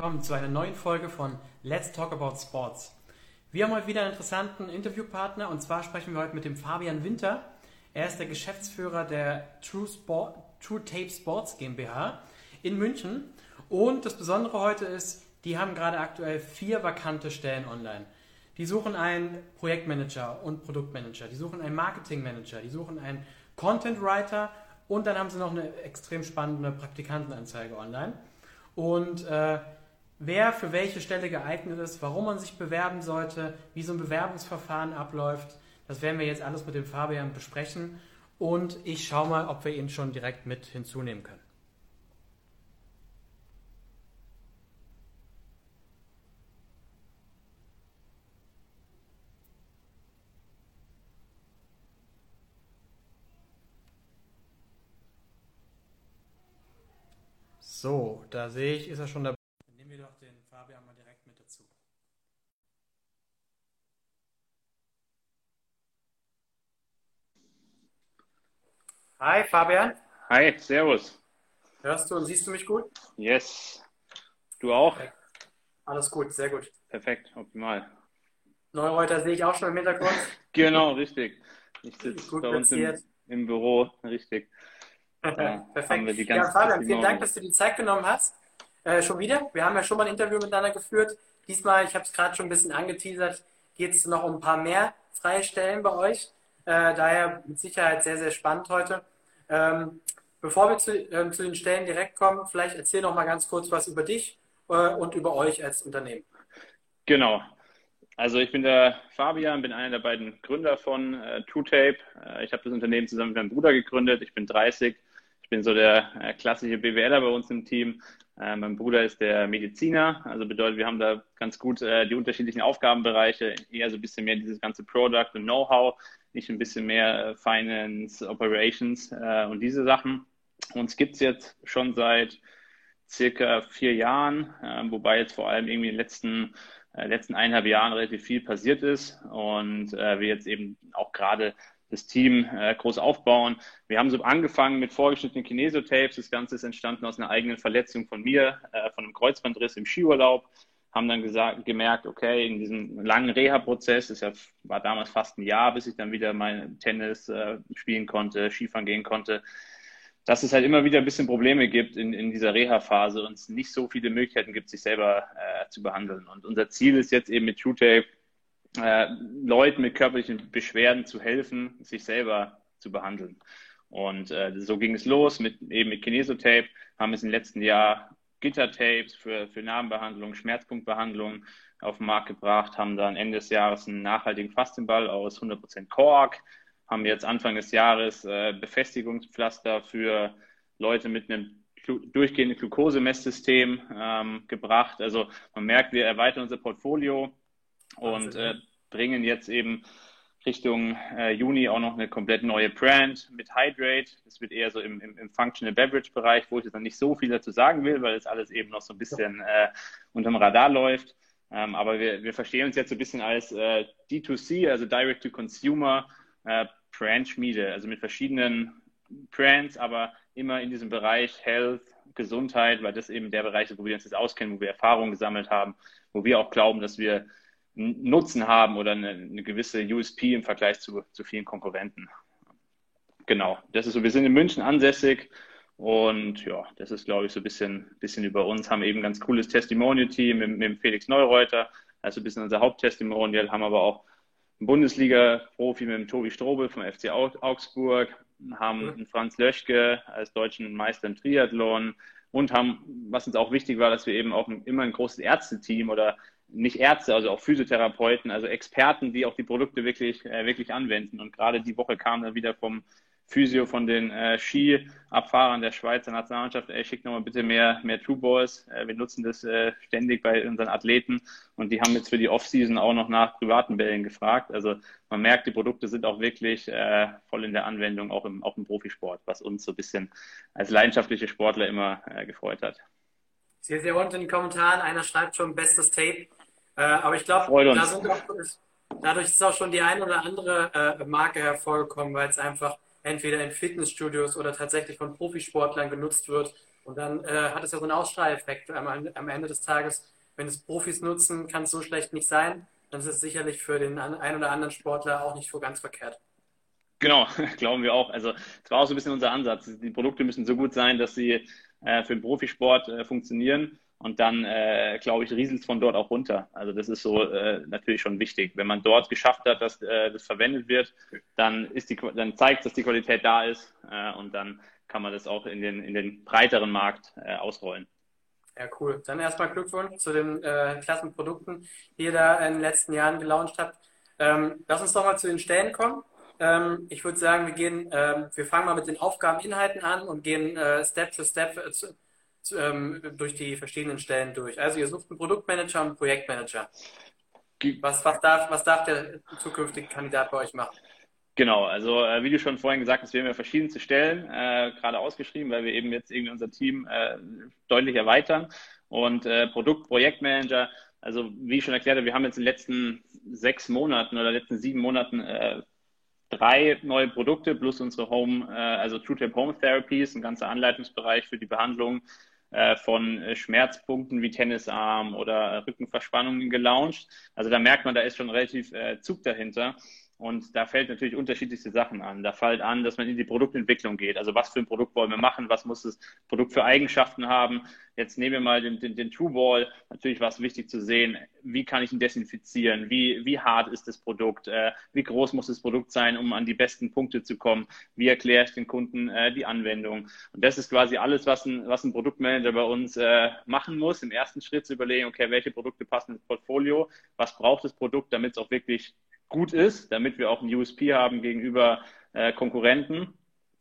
willkommen zu einer neuen Folge von Let's Talk About Sports. Wir haben heute wieder einen interessanten Interviewpartner und zwar sprechen wir heute mit dem Fabian Winter. Er ist der Geschäftsführer der True, Sport, True Tape Sports GmbH in München und das Besondere heute ist, die haben gerade aktuell vier vakante Stellen online. Die suchen einen Projektmanager und Produktmanager, die suchen einen Marketingmanager, die suchen einen Content Writer und dann haben sie noch eine extrem spannende Praktikantenanzeige online. Und äh, wer für welche Stelle geeignet ist, warum man sich bewerben sollte, wie so ein Bewerbungsverfahren abläuft, das werden wir jetzt alles mit dem Fabian besprechen. Und ich schaue mal, ob wir ihn schon direkt mit hinzunehmen können. So, da sehe ich, ist er schon dabei. Dann nehmen wir doch den Fabian mal direkt mit dazu. Hi Fabian. Hi, Servus. Hörst du und siehst du mich gut? Yes. Du auch? Perfekt. Alles gut, sehr gut. Perfekt, optimal. Neureuter sehe ich auch schon im Hintergrund. Genau, richtig. Ich sitze bei uns im, im Büro, richtig. Perfekt. ja, Fabian, vielen Dank, dass du die Zeit genommen hast. Äh, schon wieder. Wir haben ja schon mal ein Interview miteinander geführt. Diesmal, ich habe es gerade schon ein bisschen angeteasert, geht es noch um ein paar mehr freie Stellen bei euch. Äh, daher mit Sicherheit sehr, sehr spannend heute. Ähm, bevor wir zu, ähm, zu, den Stellen direkt kommen, vielleicht erzähl noch mal ganz kurz was über dich äh, und über euch als Unternehmen. Genau. Also ich bin der Fabian, bin einer der beiden Gründer von äh, TrueTape. Äh, ich habe das Unternehmen zusammen mit meinem Bruder gegründet. Ich bin 30 ich bin so der äh, klassische BWLer bei uns im Team. Äh, mein Bruder ist der Mediziner, also bedeutet, wir haben da ganz gut äh, die unterschiedlichen Aufgabenbereiche, eher so ein bisschen mehr dieses ganze Product und Know-how, nicht ein bisschen mehr äh, Finance, Operations äh, und diese Sachen. Uns gibt es jetzt schon seit circa vier Jahren, äh, wobei jetzt vor allem irgendwie in den letzten letzten eineinhalb Jahren relativ viel passiert ist und wir jetzt eben auch gerade das Team äh, groß aufbauen. Wir haben so angefangen mit vorgeschnittenen Kinesotapes. Das Ganze ist entstanden aus einer eigenen Verletzung von mir, äh, von einem Kreuzbandriss im Skiurlaub. Haben dann gesagt, gemerkt, okay, in diesem langen Reha-Prozess, das ja, war damals fast ein Jahr, bis ich dann wieder mein Tennis äh, spielen konnte, Skifahren gehen konnte, dass es halt immer wieder ein bisschen Probleme gibt in, in dieser Reha-Phase und es nicht so viele Möglichkeiten gibt, sich selber äh, zu behandeln. Und unser Ziel ist jetzt eben mit TrueTape äh, Leuten mit körperlichen Beschwerden zu helfen, sich selber zu behandeln. Und äh, so ging es los mit eben mit Kinesotape, haben es im letzten Jahr Gittertapes für, für Narbenbehandlung, Schmerzpunktbehandlung auf den Markt gebracht, haben dann Ende des Jahres einen nachhaltigen Fastenball aus 100% Kork, haben jetzt Anfang des Jahres äh, Befestigungspflaster für Leute mit einem durchgehenden Glukosemesssystem ähm, gebracht. Also man merkt, wir erweitern unser Portfolio und äh, bringen jetzt eben Richtung äh, Juni auch noch eine komplett neue Brand mit Hydrate. Das wird eher so im, im, im Functional Beverage Bereich, wo ich jetzt noch nicht so viel dazu sagen will, weil das alles eben noch so ein bisschen äh, unterm Radar läuft. Ähm, aber wir, wir verstehen uns jetzt so ein bisschen als äh, D2C, also Direct to Consumer äh, Brand-Schmiede, also mit verschiedenen Brands, aber immer in diesem Bereich Health, Gesundheit, weil das eben der Bereich ist, wo wir uns jetzt auskennen, wo wir Erfahrungen gesammelt haben, wo wir auch glauben, dass wir Nutzen haben oder eine, eine gewisse USP im Vergleich zu, zu vielen Konkurrenten. Genau, das ist so. Wir sind in München ansässig und ja, das ist, glaube ich, so ein bisschen, bisschen über uns. Haben eben ein ganz cooles Testimonial-Team mit, mit Felix Neureuter, also ein bisschen unser Haupttestimonial, haben aber auch einen Bundesliga-Profi mit dem Tobi Strobel vom FC Augsburg, haben einen Franz Löschke als deutschen Meister im Triathlon und haben, was uns auch wichtig war, dass wir eben auch immer ein großes Ärzteteam oder nicht Ärzte, also auch Physiotherapeuten, also Experten, die auch die Produkte wirklich, äh, wirklich anwenden. Und gerade die Woche kam dann wieder vom Physio von den äh, Skiabfahrern der Schweizer Nationalmannschaft, ey, schickt nochmal bitte mehr, mehr True Balls. Äh, wir nutzen das äh, ständig bei unseren Athleten und die haben jetzt für die Offseason auch noch nach privaten Bällen gefragt. Also man merkt, die Produkte sind auch wirklich äh, voll in der Anwendung, auch im, auch im Profisport, was uns so ein bisschen als leidenschaftliche Sportler immer äh, gefreut hat. Sehe sehr unten in den Kommentaren, einer schreibt schon bestes Tape. Äh, aber ich glaube, da dadurch ist auch schon die ein oder andere äh, Marke hervorgekommen, weil es einfach entweder in Fitnessstudios oder tatsächlich von Profisportlern genutzt wird. Und dann äh, hat es ja so einen Ausstrahleffekt am, am Ende des Tages. Wenn es Profis nutzen, kann es so schlecht nicht sein. Dann ist es sicherlich für den einen oder anderen Sportler auch nicht so ganz verkehrt. Genau, glauben wir auch. Also es war auch so ein bisschen unser Ansatz. Die Produkte müssen so gut sein, dass sie äh, für den Profisport äh, funktionieren. Und dann, äh, glaube ich, rieselt es von dort auch runter. Also das ist so äh, natürlich schon wichtig. Wenn man dort geschafft hat, dass äh, das verwendet wird, dann ist die, dann zeigt, dass die Qualität da ist äh, und dann kann man das auch in den, in den breiteren Markt äh, ausrollen. Ja, cool. Dann erstmal Glückwunsch zu den äh, klassen Produkten, die ihr da in den letzten Jahren gelauncht habt. Ähm, lass uns doch mal zu den Stellen kommen. Ähm, ich würde sagen, wir gehen, ähm, wir fangen mal mit den Aufgabeninhalten an und gehen äh, Step für Step äh, zu, ähm, durch die verschiedenen Stellen durch. Also ihr sucht einen Produktmanager und einen Projektmanager. Was, was, darf, was darf der zukünftige Kandidat bei euch machen? Genau, also äh, wie du schon vorhin gesagt hast, wir haben ja verschiedenste Stellen äh, gerade ausgeschrieben, weil wir eben jetzt irgendwie unser Team äh, deutlich erweitern. Und äh, Produkt, Projektmanager, also wie ich schon erklärt habe, wir haben jetzt in den letzten sechs Monaten oder letzten sieben Monaten äh, drei neue Produkte plus unsere Home, äh, also TrueTape Home Therapies, ein ganzer Anleitungsbereich für die Behandlung von äh, Schmerzpunkten wie Tennisarm oder Rückenverspannungen gelauncht. Also da merkt man, da ist schon relativ äh, Zug dahinter. Und da fällt natürlich unterschiedlichste Sachen an. Da fällt an, dass man in die Produktentwicklung geht. Also was für ein Produkt wollen wir machen? Was muss das Produkt für Eigenschaften haben? Jetzt nehmen wir mal den, den, den True Wall. Natürlich war es wichtig zu sehen, wie kann ich ihn desinfizieren? Wie, wie hart ist das Produkt? Äh, wie groß muss das Produkt sein, um an die besten Punkte zu kommen? Wie erkläre ich den Kunden äh, die Anwendung? Und das ist quasi alles, was ein, was ein Produktmanager bei uns äh, machen muss. Im ersten Schritt zu überlegen, okay, welche Produkte passen ins Portfolio? Was braucht das Produkt, damit es auch wirklich gut ist, damit wir auch ein USP haben gegenüber äh, Konkurrenten.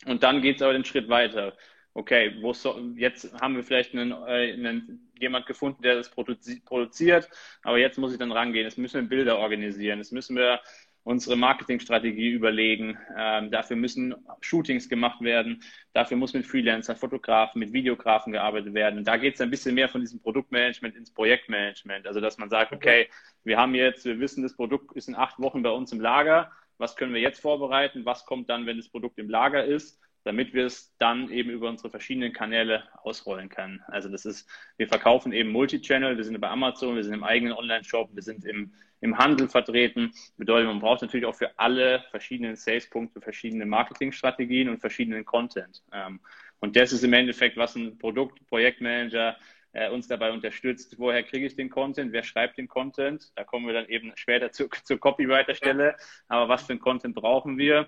Und dann geht es aber den Schritt weiter. Okay, so, jetzt haben wir vielleicht einen, äh, einen, jemand gefunden, der das produziert, aber jetzt muss ich dann rangehen. Jetzt müssen wir Bilder organisieren. Jetzt müssen wir unsere Marketingstrategie überlegen. Ähm, dafür müssen Shootings gemacht werden. Dafür muss mit Freelancern, Fotografen, mit Videografen gearbeitet werden. Und da geht es ein bisschen mehr von diesem Produktmanagement ins Projektmanagement. Also, dass man sagt, okay, wir haben jetzt, wir wissen, das Produkt ist in acht Wochen bei uns im Lager. Was können wir jetzt vorbereiten? Was kommt dann, wenn das Produkt im Lager ist? Damit wir es dann eben über unsere verschiedenen Kanäle ausrollen können. Also das ist, wir verkaufen eben Multichannel, wir sind bei Amazon, wir sind im eigenen Online-Shop, wir sind im im Handel vertreten. Bedeutet, man braucht natürlich auch für alle verschiedenen Sales-Punkte verschiedene Marketingstrategien und verschiedenen Content. Ähm, und das ist im Endeffekt, was ein Produkt, Projektmanager äh, uns dabei unterstützt. Woher kriege ich den Content? Wer schreibt den Content? Da kommen wir dann eben später zu, zur Copywriter-Stelle. Aber was für ein Content brauchen wir?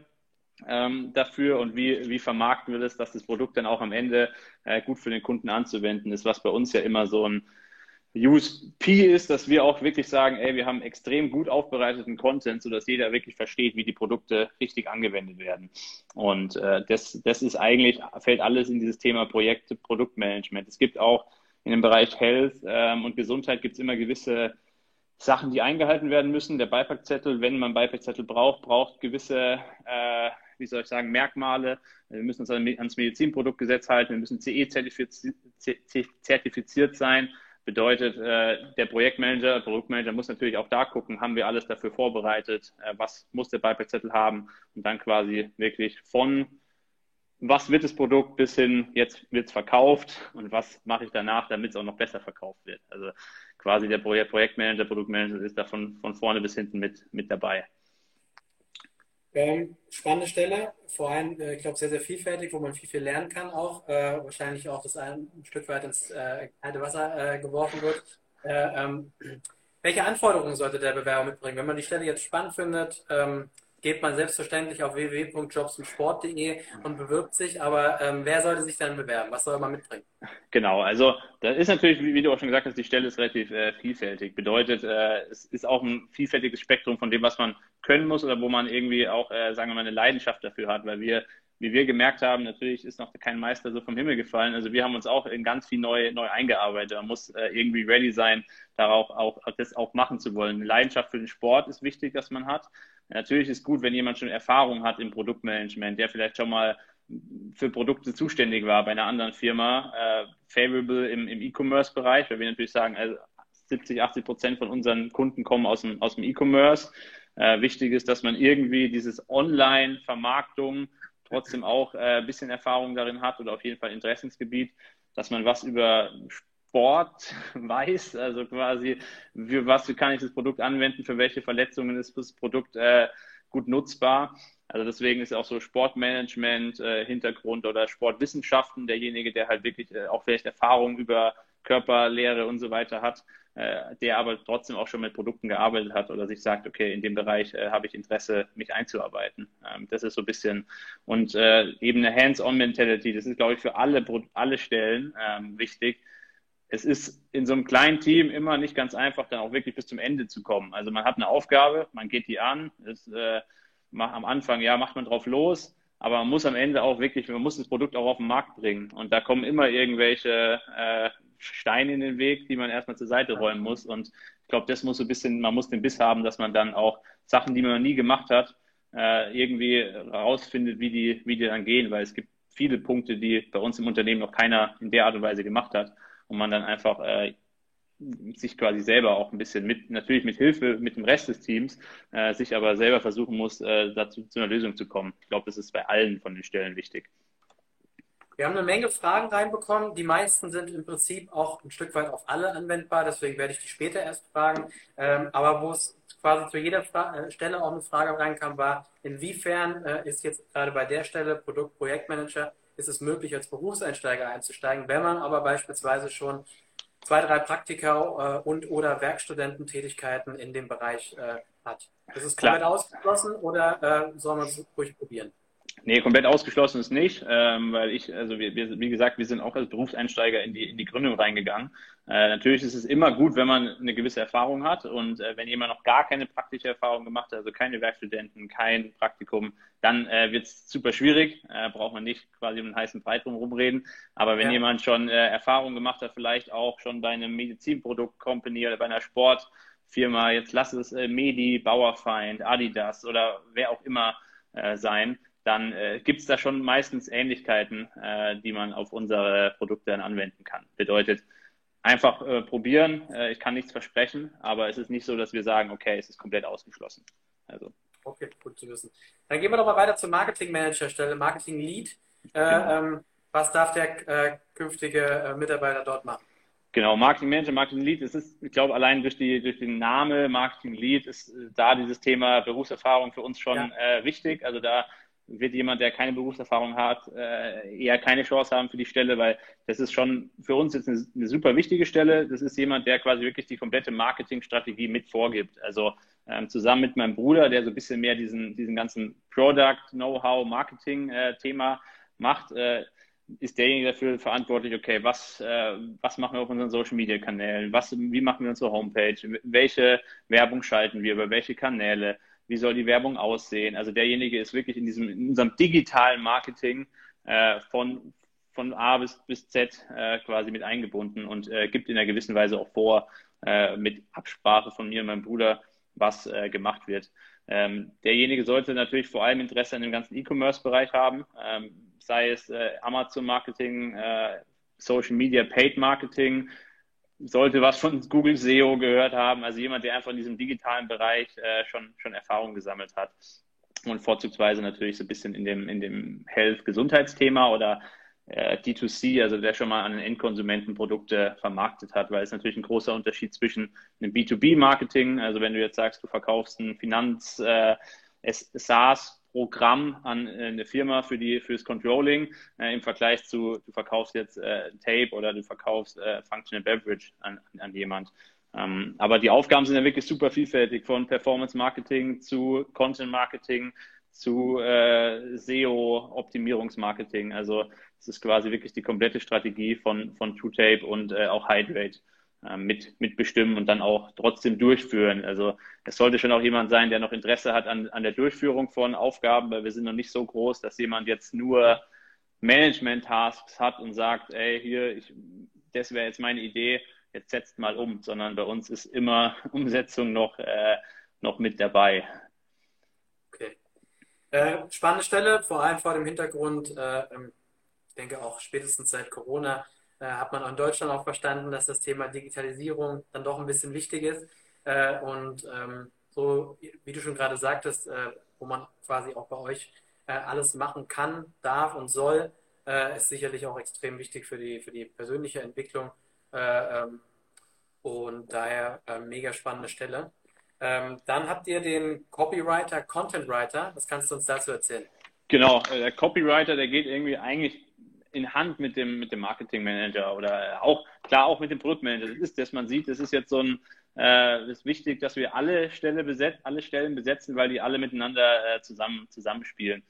Ähm, dafür und wie, wie vermarkten wir das, dass das Produkt dann auch am Ende äh, gut für den Kunden anzuwenden ist, was bei uns ja immer so ein, USP ist, dass wir auch wirklich sagen, ey, wir haben extrem gut aufbereiteten Content, sodass jeder wirklich versteht, wie die Produkte richtig angewendet werden. Und äh, das, das ist eigentlich, fällt alles in dieses Thema Projekte, Produktmanagement. Es gibt auch in dem Bereich Health ähm, und Gesundheit gibt es immer gewisse Sachen, die eingehalten werden müssen. Der Beipackzettel, wenn man Beipackzettel braucht, braucht gewisse, äh, wie soll ich sagen, Merkmale. Wir müssen uns ans Medizinproduktgesetz halten, wir müssen CE-zertifiziert sein Bedeutet, äh, der Projektmanager, Produktmanager muss natürlich auch da gucken, haben wir alles dafür vorbereitet, äh, was muss der Beipackzettel haben und dann quasi wirklich von was wird das Produkt bis hin, jetzt wird es verkauft und was mache ich danach, damit es auch noch besser verkauft wird. Also quasi der Projektmanager, Produktmanager ist da von, von vorne bis hinten mit, mit dabei. Ähm, spannende Stelle, vor allem, äh, ich glaube, sehr, sehr vielfältig, wo man viel, viel lernen kann auch. Äh, wahrscheinlich auch, dass ein, Stück weit ins äh, kalte Wasser äh, geworfen wird. Äh, ähm, welche Anforderungen sollte der Bewerber mitbringen? Wenn man die Stelle jetzt spannend findet, ähm, geht man selbstverständlich auf www.jobsundsport.de und bewirbt sich. Aber ähm, wer sollte sich dann bewerben? Was soll man mitbringen? Genau, also das ist natürlich, wie du auch schon gesagt hast, die Stelle ist relativ äh, vielfältig. Bedeutet, äh, es ist auch ein vielfältiges Spektrum von dem, was man können muss oder wo man irgendwie auch, äh, sagen wir mal, eine Leidenschaft dafür hat, weil wir wie wir gemerkt haben, natürlich ist noch kein Meister so vom Himmel gefallen. Also wir haben uns auch in ganz viel neu, neu eingearbeitet. Man muss äh, irgendwie ready sein, darauf auch, das auch machen zu wollen. Eine Leidenschaft für den Sport ist wichtig, dass man hat. Natürlich ist gut, wenn jemand schon Erfahrung hat im Produktmanagement, der vielleicht schon mal für Produkte zuständig war bei einer anderen Firma, äh, favorable im, im E-Commerce-Bereich, weil wir natürlich sagen, also 70, 80 Prozent von unseren Kunden kommen aus dem, aus dem E-Commerce. Äh, wichtig ist, dass man irgendwie dieses Online-Vermarktung trotzdem auch äh, ein bisschen Erfahrung darin hat oder auf jeden Fall Interessensgebiet. dass man was über Sport weiß, also quasi, für was kann ich das Produkt anwenden, für welche Verletzungen ist das Produkt äh, gut nutzbar. Also deswegen ist auch so Sportmanagement, äh, Hintergrund oder Sportwissenschaften derjenige, der halt wirklich äh, auch vielleicht Erfahrung über Körperlehre und so weiter hat, äh, der aber trotzdem auch schon mit Produkten gearbeitet hat oder sich sagt, okay, in dem Bereich äh, habe ich Interesse, mich einzuarbeiten. Ähm, das ist so ein bisschen und äh, eben eine Hands-on-Mentality, das ist, glaube ich, für alle, alle Stellen ähm, wichtig. Es ist in so einem kleinen Team immer nicht ganz einfach, dann auch wirklich bis zum Ende zu kommen. Also man hat eine Aufgabe, man geht die an, ist, äh, am Anfang, ja, macht man drauf los, aber man muss am Ende auch wirklich, man muss das Produkt auch auf den Markt bringen. Und da kommen immer irgendwelche äh, Steine in den Weg, die man erstmal zur Seite räumen muss. Und ich glaube, das muss so ein bisschen, man muss den Biss haben, dass man dann auch Sachen, die man noch nie gemacht hat, äh, irgendwie rausfindet, wie die, wie die dann gehen, weil es gibt viele Punkte, die bei uns im Unternehmen noch keiner in der Art und Weise gemacht hat und man dann einfach äh, sich quasi selber auch ein bisschen mit, natürlich mit Hilfe mit dem Rest des Teams, äh, sich aber selber versuchen muss, äh, dazu zu einer Lösung zu kommen. Ich glaube, das ist bei allen von den Stellen wichtig. Wir haben eine Menge Fragen reinbekommen. Die meisten sind im Prinzip auch ein Stück weit auf alle anwendbar, deswegen werde ich die später erst fragen. Ähm, aber wo es quasi zu jeder Fra äh, Stelle auch eine Frage reinkam, war, inwiefern äh, ist jetzt gerade bei der Stelle Produkt-Projektmanager, ist es möglich, als Berufseinsteiger einzusteigen, wenn man aber beispielsweise schon zwei, drei Praktika äh, und oder Werkstudententätigkeiten in dem Bereich äh, hat. Ist es komplett ausgeschlossen oder äh, soll man es ruhig probieren? Nee, komplett ausgeschlossen ist nicht, ähm, weil ich, also wir, wir, wie gesagt, wir sind auch als Berufseinsteiger in die, in die Gründung reingegangen. Äh, natürlich ist es immer gut, wenn man eine gewisse Erfahrung hat und äh, wenn jemand noch gar keine praktische Erfahrung gemacht hat, also keine Werkstudenten, kein Praktikum, dann äh, wird es super schwierig, äh, braucht man nicht quasi um einen heißen Breit rumreden. Aber wenn ja. jemand schon äh, Erfahrung gemacht hat, vielleicht auch schon bei einem Medizinprodukt-Company oder bei einer Sportfirma, jetzt lass es äh, Medi, Bauerfeind, Adidas oder wer auch immer äh, sein, dann äh, gibt es da schon meistens Ähnlichkeiten, äh, die man auf unsere Produkte dann anwenden kann. Bedeutet, einfach äh, probieren. Äh, ich kann nichts versprechen, aber es ist nicht so, dass wir sagen, okay, es ist komplett ausgeschlossen. Also. Okay, gut zu wissen. Dann gehen wir doch mal weiter zur Marketing Manager Stelle, Marketing Lead. Äh, genau. Ähm, was darf der äh, künftige Mitarbeiter dort machen? Genau, Marketing Manager, Marketing Lead, es ist, ich glaube, allein durch, die, durch den Namen Marketing Lead ist da dieses Thema Berufserfahrung für uns schon ja. wichtig. Also da wird jemand, der keine Berufserfahrung hat, äh, eher keine Chance haben für die Stelle, weil das ist schon für uns jetzt eine, eine super wichtige Stelle. Das ist jemand, der quasi wirklich die komplette Marketingstrategie mit vorgibt. Also ähm, zusammen mit meinem Bruder, der so ein bisschen mehr diesen, diesen ganzen Product, Know-how, Marketing-Thema äh, macht, äh, ist derjenige dafür verantwortlich, okay, was, äh, was machen wir auf unseren Social Media Kanälen, wie machen wir unsere Homepage, welche Werbung schalten wir, über welche Kanäle, wie soll die Werbung aussehen. Also derjenige ist wirklich in diesem in unserem digitalen Marketing äh, von, von A bis, bis Z äh, quasi mit eingebunden und äh, gibt in einer gewissen Weise auch vor, äh, mit Absprache von mir und meinem Bruder, was äh, gemacht wird. Ähm, derjenige sollte natürlich vor allem Interesse an dem ganzen E-Commerce-Bereich haben, ähm, sei es äh, Amazon-Marketing, Social Media, Paid Marketing, sollte was von Google SEO gehört haben, also jemand, der einfach in diesem digitalen Bereich äh, schon, schon Erfahrung gesammelt hat. Und vorzugsweise natürlich so ein bisschen in dem, in dem Health-Gesundheitsthema oder äh, D2C, also der schon mal an den Endkonsumenten Produkte vermarktet hat, weil es natürlich ein großer Unterschied zwischen einem B2B-Marketing, also wenn du jetzt sagst, du verkaufst ein Finanz, äh, SaaS Programm an äh, eine Firma für die fürs Controlling äh, im Vergleich zu du verkaufst jetzt äh, Tape oder du verkaufst äh, Functional Beverage an, an jemand. Ähm, aber die Aufgaben sind ja wirklich super vielfältig von Performance Marketing zu Content Marketing zu äh, SEO Optimierungsmarketing. Also es ist quasi wirklich die komplette Strategie von von TrueTape und äh, auch Hydrate. Ähm, mit, mitbestimmen und dann auch trotzdem durchführen. Also es sollte schon auch jemand sein, der noch Interesse hat an, an der Durchführung von Aufgaben, weil wir sind noch nicht so groß, dass jemand jetzt nur Management-Tasks hat und sagt, ey, hier, ich, das wäre jetzt meine Idee, jetzt setzt mal um, sondern bei uns ist immer Umsetzung noch, äh, noch mit dabei. Okay. Äh, spannende Stelle, vor allem vor dem Hintergrund, äh, ähm, ich denke auch spätestens seit Corona, äh, hat man in Deutschland auch verstanden, dass das Thema Digitalisierung dann doch ein bisschen wichtig ist. Äh, und ähm, so, wie du schon gerade sagtest, äh, wo man quasi auch bei euch alles machen kann, darf und soll, Äh, ist sicherlich auch extrem wichtig für die, für die persönliche Entwicklung. Äh, ähm, und daher äh, mega spannende Stelle. Ähm, dann habt ihr den Copywriter, Content Writer. Was kannst du uns dazu erzählen? Genau, äh, der Copywriter, der geht irgendwie eigentlich in Hand mit dem, mit dem Marketing Manager oder auch, klar, auch mit dem Produktmanager. Das ist, dass man sieht, das ist jetzt so ein, äh, ist wichtig, dass wir alle Stelle beset alle Stellen besetzen, weil die alle miteinander äh, zusammen, zusammenspielen.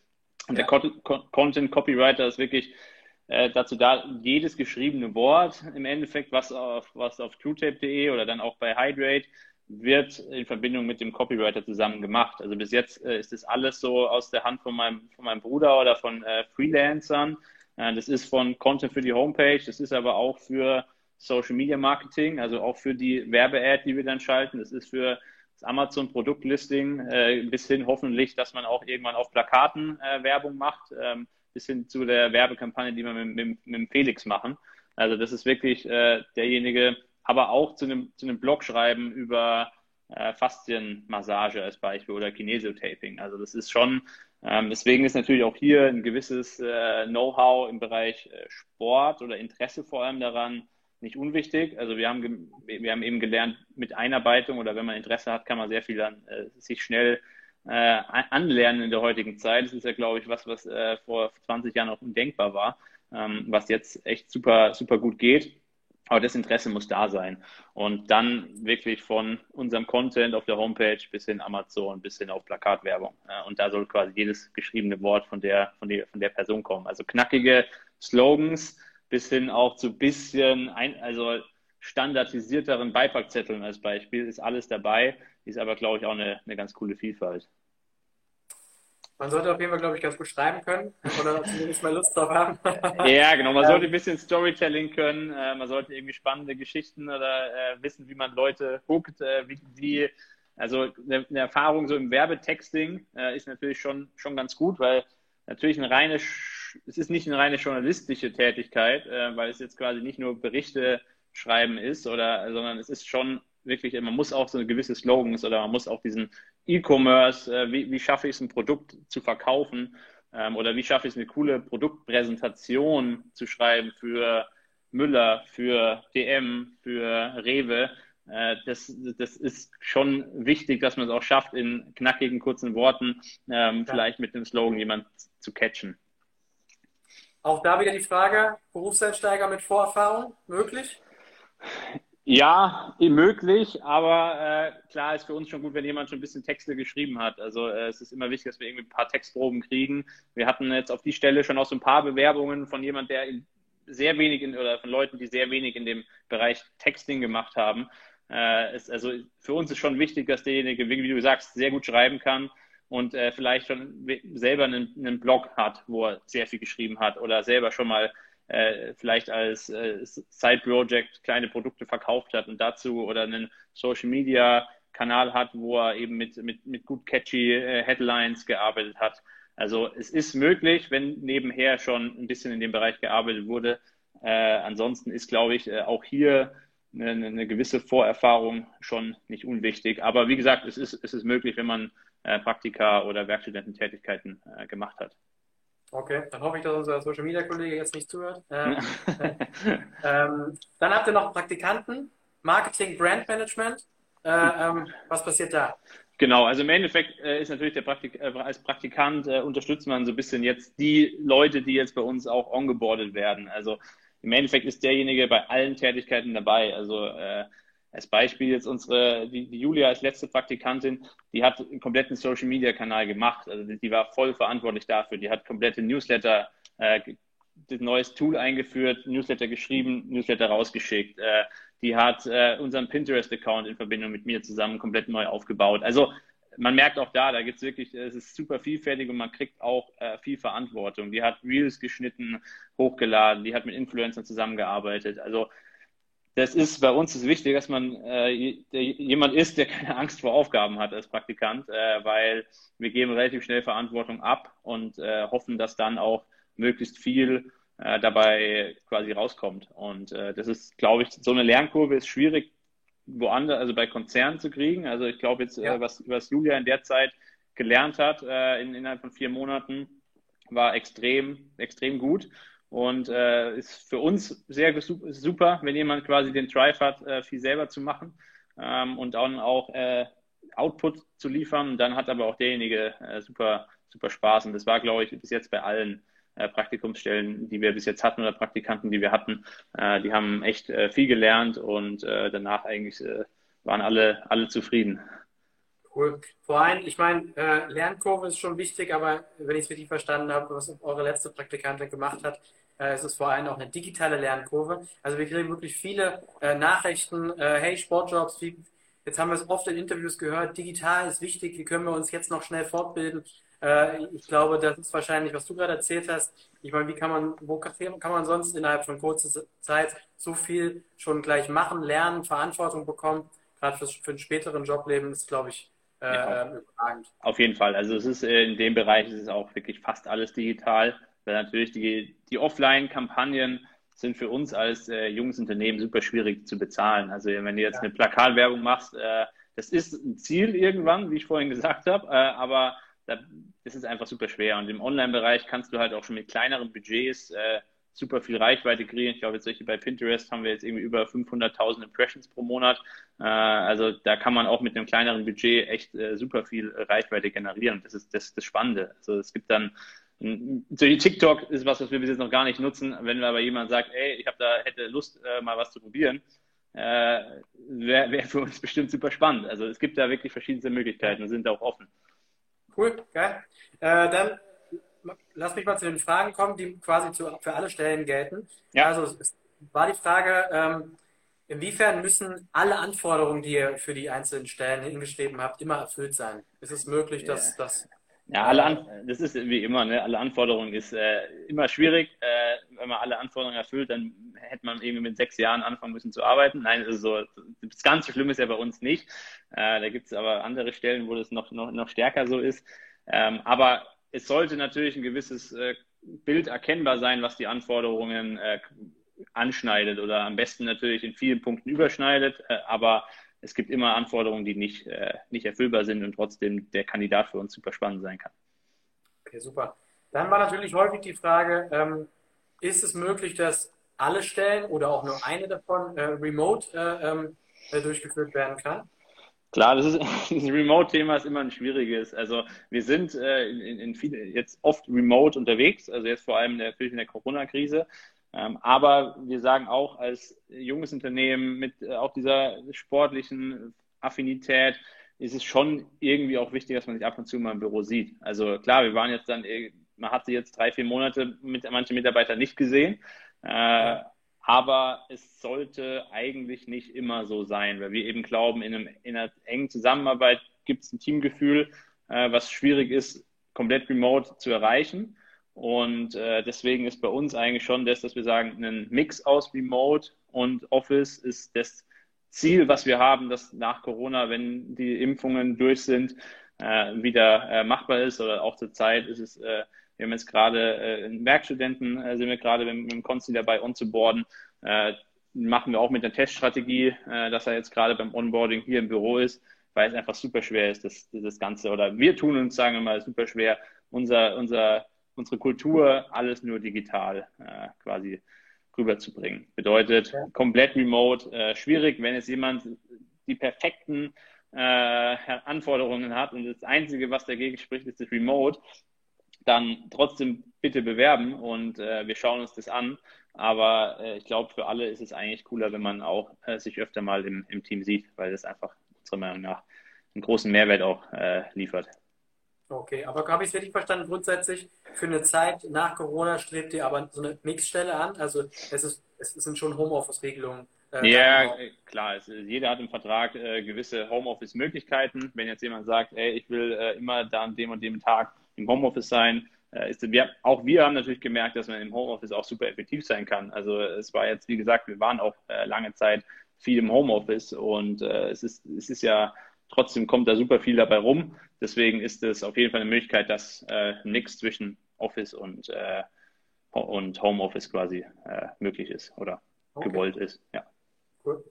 Und ja. der Content Copywriter ist wirklich äh, dazu da, jedes geschriebene Wort im Endeffekt, was auf, was auf TrueTape.de oder dann auch bei Hydrate wird in Verbindung mit dem Copywriter zusammen gemacht. Also bis jetzt äh, ist das alles so aus der Hand von meinem, von meinem Bruder oder von äh, Freelancern. Äh, das ist von Content für die Homepage, das ist aber auch für Social Media Marketing, also auch für die Werbe-Ad, die wir dann schalten. Das ist für das Amazon Produktlisting äh, bis hin hoffentlich, dass man auch irgendwann auf Plakaten äh, Werbung macht, ähm, bis hin zu der Werbekampagne, die wir mit, mit Felix machen. Also das ist wirklich derjenige, aber auch zu einem, zu einem Blog schreiben über Faszienmassage als Beispiel oder Kinesiotaping. Also das ist schon, ähm, deswegen ist natürlich auch hier ein gewisses äh, Know-how im Bereich äh, Sport oder Interesse vor allem daran nicht unwichtig. Also wir haben, wir haben eben gelernt, mit Einarbeitung oder wenn man Interesse hat, kann man sehr viel dann äh, sich schnell äh, anlernen in der heutigen Zeit. Das ist ja, glaube ich, was, was äh, vor 20 Jahren auch undenkbar war, ähm, was jetzt echt super, super gut geht. Aber das Interesse muss da sein. Und dann wirklich von unserem Content auf der Homepage bis hin Amazon, bis hin auf Plakatwerbung. Und da soll quasi jedes geschriebene Wort von der, von der, von der Person kommen. Also knackige Slogans bis hin auch zu bisschen, ein, also standardisierteren Beipackzetteln als Beispiel ist alles dabei. Ist aber, glaube ich, auch eine, eine ganz coole Vielfalt. Man sollte auf jeden Fall, glaube ich, ganz gut schreiben können oder zumindest mal Lust drauf haben. ja, genau. Man sollte ein bisschen Storytelling können. Äh, man sollte irgendwie spannende Geschichten oder äh, wissen, wie man Leute hookt. Äh, wie, wie, also eine, Erfahrung so im Werbetexting ist natürlich schon, schon ganz gut, weil natürlich eine reine, es ist nicht eine reine journalistische Tätigkeit, weil es jetzt quasi nicht nur Berichte schreiben ist, oder, sondern es ist schon wirklich, man muss auch so eine gewisse Slogans oder man muss auch diesen E-Commerce, äh, wie, wie schaffe ich es, ein Produkt zu verkaufen ähm, oder wie schaffe ich es, eine coole Produktpräsentation zu schreiben für Müller, für DM, für Rewe. Äh, das, das ist schon wichtig, dass man es auch schafft, in knackigen, kurzen Worten ähm, ja. vielleicht mit dem Slogan jemand zu catchen. Auch da wieder die Frage, Berufseinsteiger mit Vorerfahrung möglich? Ja, möglich, aber äh, klar ist für uns schon gut, wenn jemand schon ein bisschen Texte geschrieben hat. Also äh, es ist immer wichtig, dass wir irgendwie ein paar Textproben kriegen. Wir hatten jetzt auf die Stelle schon auch so ein paar Bewerbungen von jemand, der sehr wenig in, oder von Leuten, die sehr wenig in dem Bereich Texting gemacht haben. Äh, ist, also für uns ist schon wichtig, dass derjenige, wie du sagst, sehr gut schreiben kann und äh, vielleicht schon selber einen, einen Blog hat, wo er sehr viel geschrieben hat oder selber schon mal äh, vielleicht als äh, Side-Project kleine Produkte verkauft hat und dazu oder einen Social-Media-Kanal hat, wo er eben mit, mit, mit gut catchy äh, Headlines gearbeitet hat. Also es ist möglich, wenn nebenher schon ein bisschen in dem Bereich gearbeitet wurde. Äh, ansonsten ist, glaube ich, äh, auch hier eine, eine, gewisse Vorerfahrung schon nicht unwichtig. Aber wie gesagt, es ist, es ist möglich, wenn man äh, Praktika oder Werkstudententätigkeiten gemacht hat. Okay, dann hoffe ich, dass unser Social Media Kollege jetzt nicht zuhört. Ähm, ähm, dann habt ihr noch Praktikanten, Marketing, Brand Management. Äh, ähm, was passiert da? Genau, also im Endeffekt äh, ist natürlich der Praktik äh, als Praktikant äh, unterstützt man so ein bisschen jetzt die Leute, die jetzt bei uns auch ongeboardet werden. Also im Endeffekt ist derjenige bei allen Tätigkeiten dabei. Also äh, als Beispiel jetzt unsere, die, die, Julia als letzte Praktikantin, die hat einen kompletten Social Media Kanal gemacht. Also die, die war voll verantwortlich dafür. Die hat komplette Newsletter, äh, das neues Tool eingeführt, Newsletter geschrieben, Newsletter rausgeschickt. Äh, die hat äh, unseren Pinterest-Account in Verbindung mit mir zusammen komplett neu aufgebaut. Also man merkt auch da, da gibt es wirklich, es ist super vielfältig und man kriegt auch äh, viel Verantwortung. Die hat Reels geschnitten, hochgeladen, die hat mit Influencern zusammengearbeitet. Also das ist bei uns ist wichtig, dass man äh, jemand ist, der keine Angst vor Aufgaben hat als Praktikant, äh, weil wir geben relativ schnell Verantwortung ab und äh, hoffen, dass dann auch möglichst viel äh, dabei quasi rauskommt. Und äh, das ist, glaube ich, so eine Lernkurve ist schwierig woanders, also bei Konzernen zu kriegen. Also ich glaube jetzt, äh, ja. was, was Julia in der Zeit gelernt hat, in, innerhalb von vier Monaten, war extrem, extrem gut. Und äh, ist für uns sehr super, wenn jemand quasi den Drive hat, äh, viel selber zu machen ähm, und dann auch äh, Output zu liefern. Dann hat aber auch derjenige äh, super, super Spaß. Und das war, glaube ich, bis jetzt bei allen äh, Praktikumsstellen, die wir bis jetzt hatten oder Praktikanten, die wir hatten. Äh, die haben echt viel gelernt und danach eigentlich waren alle, alle zufrieden. Cool. Vor allem, ich meine, äh, Lernkurve ist schon wichtig, aber wenn ich es richtig verstanden habe, was eure letzte Praktikantin gemacht hat, äh, ist es vor allem auch eine digitale Lernkurve. Also wir kriegen wirklich viele äh, Nachrichten, äh, hey, Sportjobs, wie, jetzt haben wir es oft in Interviews gehört, digital ist wichtig, wie können wir uns jetzt noch schnell fortbilden? Ich glaube, das ist wahrscheinlich, was du gerade erzählt hast. Ich meine, wie kann man, wo kann man sonst innerhalb von kurzer Zeit so viel schon gleich machen, lernen, Verantwortung bekommen? Gerade für, für einen späteren Jobleben ist, glaube ich, ja, überragend. Auf jeden Fall. Also es ist in dem Bereich ist es auch wirklich fast alles digital, weil natürlich die, die Offline-Kampagnen sind für uns als äh, junges Unternehmen super schwierig zu bezahlen. Also wenn du jetzt ja. eine Plakatwerbung machst, äh, das ist ein Ziel irgendwann, wie ich vorhin gesagt habe, äh, aber da, das ist einfach super schwer. Und im Online-Bereich kannst du halt auch schon mit kleineren Budgets äh, super viel Reichweite kriegen. Ich glaube, jetzt solche bei Pinterest haben wir jetzt irgendwie über 500.000 Impressions pro Monat. Äh, also da kann man auch mit einem kleineren Budget echt äh, super viel Reichweite generieren. Das ist das, das Spannende. Also es gibt dann so TikTok ist was, was wir bis jetzt noch gar nicht nutzen. Wenn aber jemand sagt, ey, ich habe da hätte Lust, äh, mal was zu probieren, äh, wäre wär für uns bestimmt super spannend. Also es gibt da wirklich verschiedenste Möglichkeiten und sind auch offen. Cool, geil. Äh, dann lass mich mal zu den Fragen kommen, die quasi zu, für alle Stellen gelten. Ja. Also es war die Frage, ähm, inwiefern müssen alle Anforderungen, die ihr für die einzelnen Stellen hingeschrieben habt, immer erfüllt sein? Ist es möglich, dass yeah. das ja, alle An das ist wie immer, ne? alle Anforderungen ist äh, immer schwierig. Äh, wenn man alle Anforderungen erfüllt, dann hätte man irgendwie mit sechs Jahren anfangen müssen zu arbeiten. Nein, also so, das ganz schlimm ist ja bei uns nicht. Äh, da gibt es aber andere Stellen, wo das noch, noch, noch stärker so ist. Ähm, aber es sollte natürlich ein gewisses äh, Bild erkennbar sein, was die Anforderungen äh, anschneidet oder am besten natürlich in vielen Punkten überschneidet. Äh, aber es gibt immer Anforderungen, die nicht, äh, nicht erfüllbar sind und trotzdem der Kandidat für uns super spannend sein kann. Okay, super. Dann war natürlich häufig die Frage, ähm, ist es möglich, dass alle Stellen oder auch nur eine davon äh, remote äh, ähm, äh, durchgeführt werden kann? Klar, das, ist, das Remote-Thema ist immer ein schwieriges. Also wir sind äh, in, in viele, jetzt oft remote unterwegs, also jetzt vor allem natürlich in der Corona-Krise. Ähm, aber wir sagen auch als junges Unternehmen mit äh, auch dieser sportlichen Affinität ist es schon irgendwie auch wichtig, dass man sich ab und zu mal im Büro sieht. Also klar, wir waren jetzt dann, äh, man hat sie jetzt drei, vier Monate mit manchen Mitarbeitern nicht gesehen. Äh, aber es sollte eigentlich nicht immer so sein, weil wir eben glauben, in, einem, in einer engen Zusammenarbeit gibt es ein Teamgefühl, was schwierig ist, komplett remote zu erreichen. Und äh, deswegen ist bei uns eigentlich schon das, dass wir sagen, ein Mix aus Remote und Office ist das Ziel, was wir haben, dass nach Corona, wenn die Impfungen durch sind, äh, wieder äh, machbar ist. Oder auch zur Zeit ist es, äh, wir haben jetzt gerade äh, Werkstudenten, äh, sind wir gerade mit, mit dem Konsti dabei onzuboarden. Äh, machen wir auch mit der Teststrategie, äh, dass er jetzt gerade beim Onboarding hier im Büro ist, weil es einfach super schwer ist, das, das Ganze. Oder wir tun uns, sagen wir mal, super schwer, unser, unser unsere Kultur alles nur digital äh, quasi rüberzubringen. Bedeutet ja. komplett remote, äh, schwierig, wenn jetzt jemand die perfekten äh, Anforderungen hat und das Einzige, was dagegen spricht, ist das Remote, dann trotzdem bitte bewerben und äh, wir schauen uns das an. Aber äh, ich glaube, für alle ist es eigentlich cooler, wenn man auch äh, sich öfter mal im, im Team sieht, weil das einfach unserer Meinung nach einen großen Mehrwert auch äh, liefert. Okay, aber habe ich es richtig verstanden? Grundsätzlich für eine Zeit nach Corona strebt ihr aber so eine Mixstelle an? Also es, ist, es sind schon Homeoffice-Regelungen. Äh, ja, klar. Es, jeder hat im Vertrag äh, gewisse Homeoffice-Möglichkeiten. Wenn jetzt jemand sagt, ey, ich will äh, immer da an dem und dem Tag im Homeoffice sein, äh, ist, wir, auch wir haben natürlich gemerkt, dass man im Homeoffice auch super effektiv sein kann. Also es war jetzt, wie gesagt, wir waren auch äh, lange Zeit viel im Homeoffice und äh, es, ist, es ist ja Trotzdem kommt da super viel dabei rum. Deswegen ist es auf jeden Fall eine Möglichkeit, dass äh, nichts zwischen Office und, äh, und Homeoffice quasi äh, möglich ist oder okay. gewollt ist. Ja. Cool.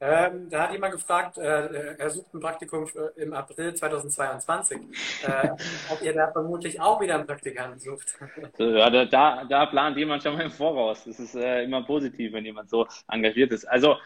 Ähm, da hat jemand gefragt, äh, er sucht ein Praktikum im April 2022, äh, ob ihr da vermutlich auch wieder einen Praktikanten sucht. Ja, da, da plant jemand schon mal im Voraus. Das ist äh, immer positiv, wenn jemand so engagiert ist. Also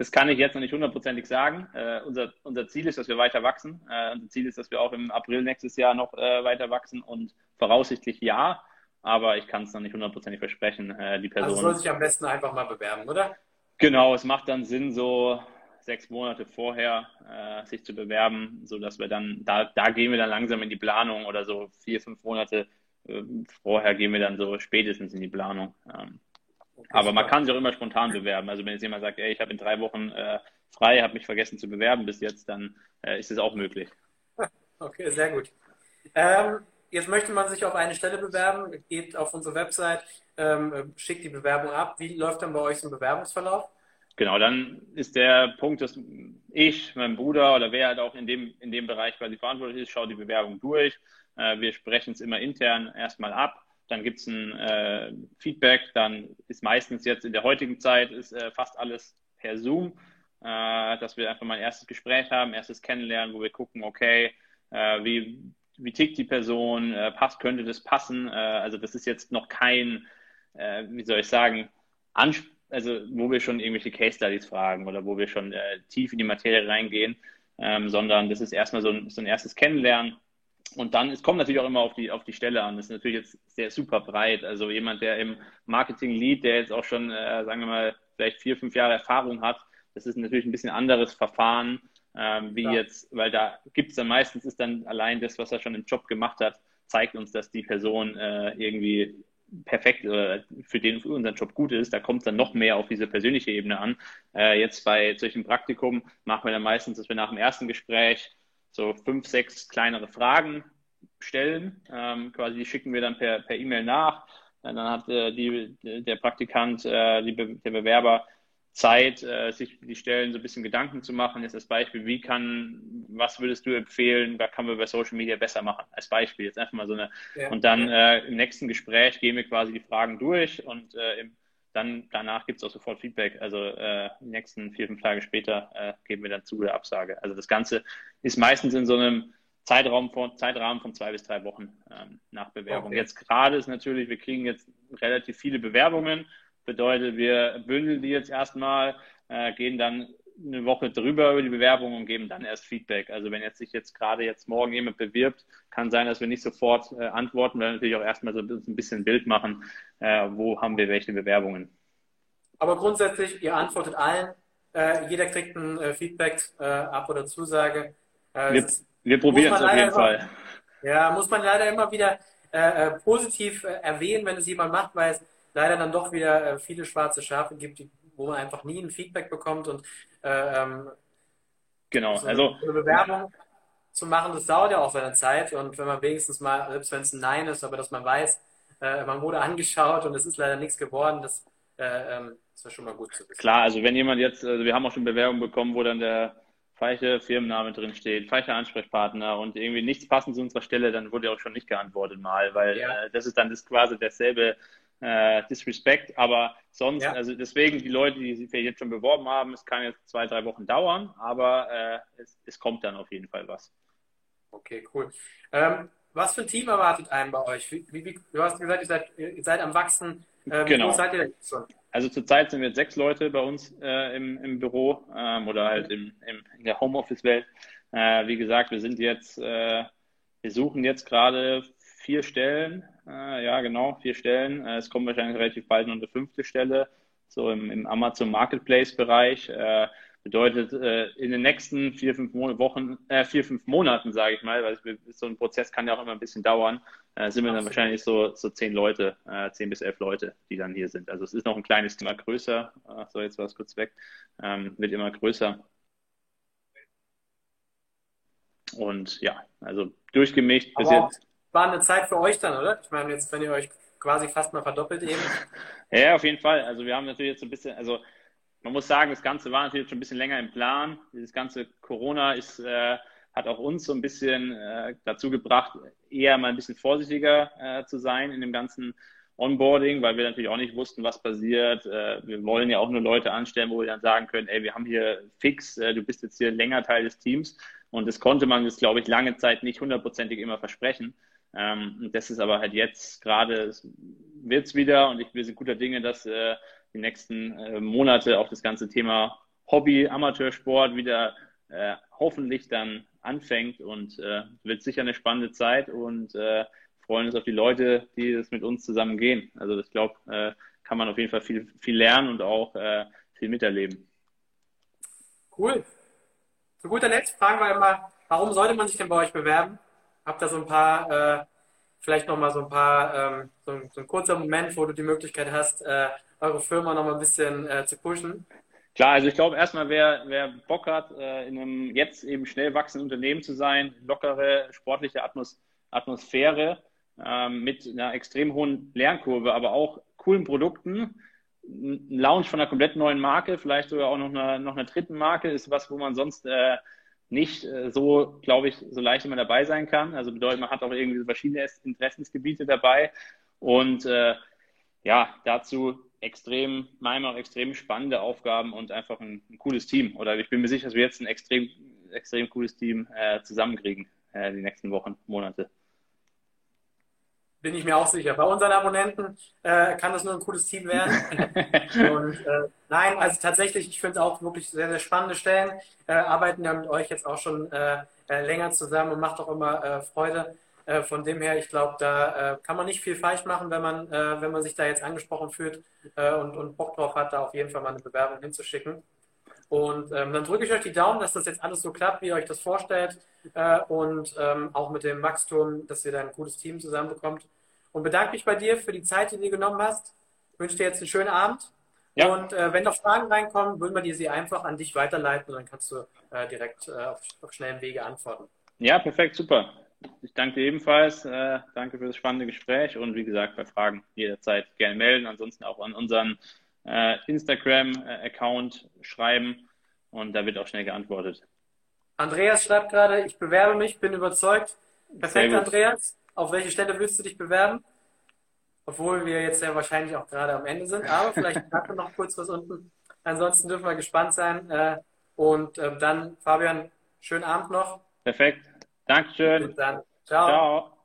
das kann ich jetzt noch nicht hundertprozentig sagen. Äh, unser, unser Ziel ist, dass wir weiter wachsen. Äh, unser Ziel ist, dass wir auch im April nächstes Jahr noch äh, weiter wachsen und voraussichtlich ja. Aber ich kann es noch nicht hundertprozentig versprechen. Äh, die Person. Also soll sich am besten einfach mal bewerben, oder? Genau, es macht dann Sinn, so sechs Monate vorher äh, sich zu bewerben, sodass wir dann, da, da gehen wir dann langsam in die Planung oder so vier, fünf Monate äh, vorher gehen wir dann so spätestens in die Planung. Ähm, aber man kann sich auch immer spontan bewerben. Also wenn jetzt jemand sagt, ey, ich habe in drei Wochen äh, frei, habe mich vergessen zu bewerben bis jetzt, dann äh, ist es auch möglich. Okay, sehr gut. Ähm, jetzt möchte man sich auf eine Stelle bewerben, geht auf unsere Website, ähm, schickt die Bewerbung ab. Wie läuft dann bei euch so ein Bewerbungsverlauf? Genau, dann ist der Punkt, dass ich, mein Bruder oder wer halt auch in dem, in dem Bereich quasi verantwortlich ist, schaut die Bewerbung durch. Äh, wir sprechen es immer intern erstmal ab. Dann gibt es ein äh, Feedback. Dann ist meistens jetzt in der heutigen Zeit ist äh, fast alles per Zoom, äh, dass wir einfach mal ein erstes Gespräch haben, erstes Kennenlernen, wo wir gucken, okay, äh, wie, wie tickt die Person, äh, passt, könnte das passen. also das ist jetzt noch kein, wie soll ich sagen, Anspruch also wo wir schon irgendwelche Case Studies fragen oder wo wir schon äh, tief in die Materie reingehen, ähm, sondern das ist erstmal so ein, so ein erstes Kennenlernen. Und dann, es kommt natürlich auch immer auf die, auf die Stelle an. Das ist natürlich jetzt sehr super breit. Also jemand, der im Marketing lead, der jetzt auch schon, äh, sagen wir mal, vielleicht vier, fünf Jahre Erfahrung hat, das ist natürlich ein bisschen anderes Verfahren, ähm, wie ja. jetzt, weil da gibt es dann meistens, ist dann allein das, was er schon im Job gemacht hat, zeigt uns, dass die Person äh, irgendwie perfekt oder für den für unseren Job gut ist, da kommt es dann noch mehr auf diese persönliche Ebene an. Äh, jetzt bei solchen Praktikum machen wir dann meistens, dass wir nach dem ersten Gespräch so fünf, sechs kleinere Fragen stellen. Ähm, quasi die schicken wir dann per E-Mail nach. Und dann hat äh, die, der Praktikant, äh, die, der Bewerber Zeit, äh, sich die Stellen so ein bisschen Gedanken zu machen. Jetzt als Beispiel, wie kann, was würdest du empfehlen, was kann man bei Social Media besser machen? Als Beispiel, jetzt einfach mal so eine. Ja. Und dann äh, im nächsten Gespräch gehen wir quasi die Fragen durch und äh, im, dann danach gibt es auch sofort Feedback. Also äh, die nächsten vier, fünf Tage später äh, geben wir dann zu der Absage. Also das Ganze ist meistens in so einem Zeitraum von, Zeitrahmen von zwei bis drei Wochen ähm, nach Bewerbung. Okay. Jetzt gerade ist natürlich, wir kriegen jetzt relativ viele Bewerbungen Bedeutet, wir bündeln die jetzt erstmal, äh, gehen dann eine Woche drüber über die Bewerbung und geben dann erst Feedback. Also wenn jetzt sich jetzt gerade jetzt morgen jemand bewirbt, kann sein, dass wir nicht sofort äh, antworten, weil natürlich auch erstmal so ein bisschen Bild machen, äh, wo haben wir welche Bewerbungen. Aber grundsätzlich, ihr antwortet allen, äh, jeder kriegt ein äh, Feedback äh, ab oder Zusage. wir, wir probieren es auf jeden Fall. Ja, muss man leider immer wieder positiv erwähnen, wenn es jemand macht, weil es leider dann doch wieder äh, viele schwarze Schafe gibt, wo man einfach nie ein Feedback bekommt und äh, ähm, genau, so also eine Bewerbung zu machen, das dauert ja auch seine Zeit und wenn man wenigstens mal, selbst wenn es ein Nein ist, aber dass man weiß, äh, man wurde angeschaut und es ist leider nichts geworden, das, äh, ähm, ist ja schon mal gut zu wissen. Klar, also wenn jemand jetzt, also wir haben auch schon Bewerbungen bekommen, wo dann der falsche Firmenname drin steht, falscher Ansprechpartner und irgendwie nichts passend zu unserer Stelle, dann wurde auch schon nicht geantwortet mal, weil ja. äh, das ist dann das quasi dasselbe äh, Disrespect, aber sonst, ja. also deswegen die Leute, die sich jetzt schon beworben haben, es kann jetzt zwei, drei Wochen dauern, aber äh, es, es, kommt dann auf jeden Fall was. Okay, cool. Ähm, was für ein Team erwartet einen bei euch? Wie, wie, du hast gesagt, ihr seid, ihr seid am Wachsen. Äh, wie genau. seid ihr denn schon? Also zurzeit sind wir jetzt sechs Leute bei uns äh, im, im Büro ähm, oder halt im, im, in der Homeoffice-Welt. Äh, wie gesagt, wir sind jetzt, äh, wir suchen jetzt gerade vier Stellen äh, ja, genau, vier Stellen. Äh, es kommt wahrscheinlich relativ bald noch eine fünfte Stelle, so im, im Amazon Marketplace-Bereich. Äh, bedeutet, äh, in den nächsten vier, fünf Wochen, äh, vier, fünf Monaten, sage ich mal, weil so ein Prozess kann ja auch immer ein bisschen dauern, äh, sind wir dann wahrscheinlich so, so zehn Leute, zehn bis elf Leute, die dann hier sind. Also es ist noch ein kleines Thema größer. so, jetzt war es kurz weg. Ähm, wird immer größer. Und ja, also durchgemischt bis jetzt war eine Zeit für euch dann, oder? Ich meine, jetzt, wenn ihr euch quasi fast mal verdoppelt eben. Ja, auf jeden Fall. Also wir haben natürlich jetzt so ein bisschen, also man muss sagen, das Ganze war natürlich schon ein bisschen länger im Plan. Dieses ganze Corona ist, äh, hat auch uns so ein bisschen äh, dazu gebracht, eher mal ein bisschen vorsichtiger äh, zu sein in dem ganzen Onboarding, weil wir natürlich auch nicht wussten, was passiert. Äh, wir wollen ja auch nur Leute anstellen, wo wir dann sagen können, ey, wir haben hier fix, äh, du bist jetzt hier länger Teil des Teams. Und das konnte man das, glaube ich, lange Zeit nicht hundertprozentig immer versprechen. Ähm, das ist aber halt jetzt gerade, wird es wieder und ich, wir sind guter Dinge, dass äh, die nächsten Monate auch das ganze Thema Hobby, Amateursport wieder hoffentlich dann anfängt und wird sicher eine spannende Zeit und freuen uns auf die Leute, die das mit uns zusammen gehen. Also ich glaube, äh, kann man auf jeden Fall viel, viel lernen und auch äh, viel miterleben. Cool. Zu guter Letzt fragen wir immer, warum sollte man sich denn bei euch bewerben? Habt ihr so ein paar, äh, vielleicht nochmal so ein paar, ähm, so, ein, so, ein, kurzer Moment, wo du die Möglichkeit hast, äh, eure Firma nochmal ein bisschen äh, zu pushen? Klar, also ich glaube erstmal, wer, wer Bock hat, äh, in einem jetzt eben schnell wachsenden Unternehmen zu sein, lockere sportliche Atmos Atmosphäre, ähm, mit einer extrem hohen Lernkurve, aber auch coolen Produkten. Ein Launch von einer komplett neuen Marke, vielleicht sogar auch noch einer, noch einer dritten Marke, ist was, wo man sonst äh, nicht äh, so, glaube ich, so leicht immer dabei sein kann. Also bedeutet, man hat auch irgendwie verschiedene Interessensgebiete dabei. Und äh, ja, dazu extrem, meiner auch extrem spannende Aufgaben und einfach ein, ein, cooles Team. Oder ich bin mir sicher, dass wir jetzt ein extrem, extrem cooles Team äh, zusammenkriegen äh, die nächsten Wochen, Monate. Bin ich mir auch sicher. Bei unseren Abonnenten äh, kann das nur ein cooles Team werden. und äh, nein, also tatsächlich, ich finde es auch wirklich sehr, sehr spannende Stellen. Äh, arbeiten ja mit euch jetzt auch schon äh, äh, länger zusammen und macht auch immer äh, Freude. Von dem her, ich glaube, da kann man nicht viel falsch machen, wenn man, äh, wenn man sich da jetzt angesprochen fühlt und, und Bock drauf hat, da auf jeden Fall mal eine Bewerbung hinzuschicken. Und ähm, dann drücke ich euch die Daumen, dass das jetzt alles so klappt, wie ihr euch das vorstellt. Äh, und ähm, auch mit dem Wachstum, dass ihr da ein gutes Team zusammenbekommt. Und bedanke mich bei dir für die Zeit, die du genommen hast. Ich wünsche dir jetzt einen schönen Abend. Ja. Und äh, wenn noch Fragen reinkommen, würden wir dir sie einfach an dich weiterleiten und dann kannst du äh, direkt äh, auf, auf schnellem Wege antworten. Ja, perfekt, super. Ich danke dir ebenfalls. Äh, danke für das spannende Gespräch und wie gesagt, bei Fragen jederzeit gerne melden. Ansonsten auch an unseren äh, Instagram-Account schreiben und da wird auch schnell geantwortet. Andreas schreibt gerade, ich bewerbe mich, bin überzeugt. Perfekt, Andreas. Auf welche Stelle willst du dich bewerben? Obwohl wir jetzt ja wahrscheinlich auch gerade am Ende sind, aber vielleicht noch kurz was unten. Ansonsten dürfen wir gespannt sein. Äh, und ähm, dann, Fabian, schönen Abend noch. Perfekt. Dankeschön. Bis dann. Ciao. Ciao.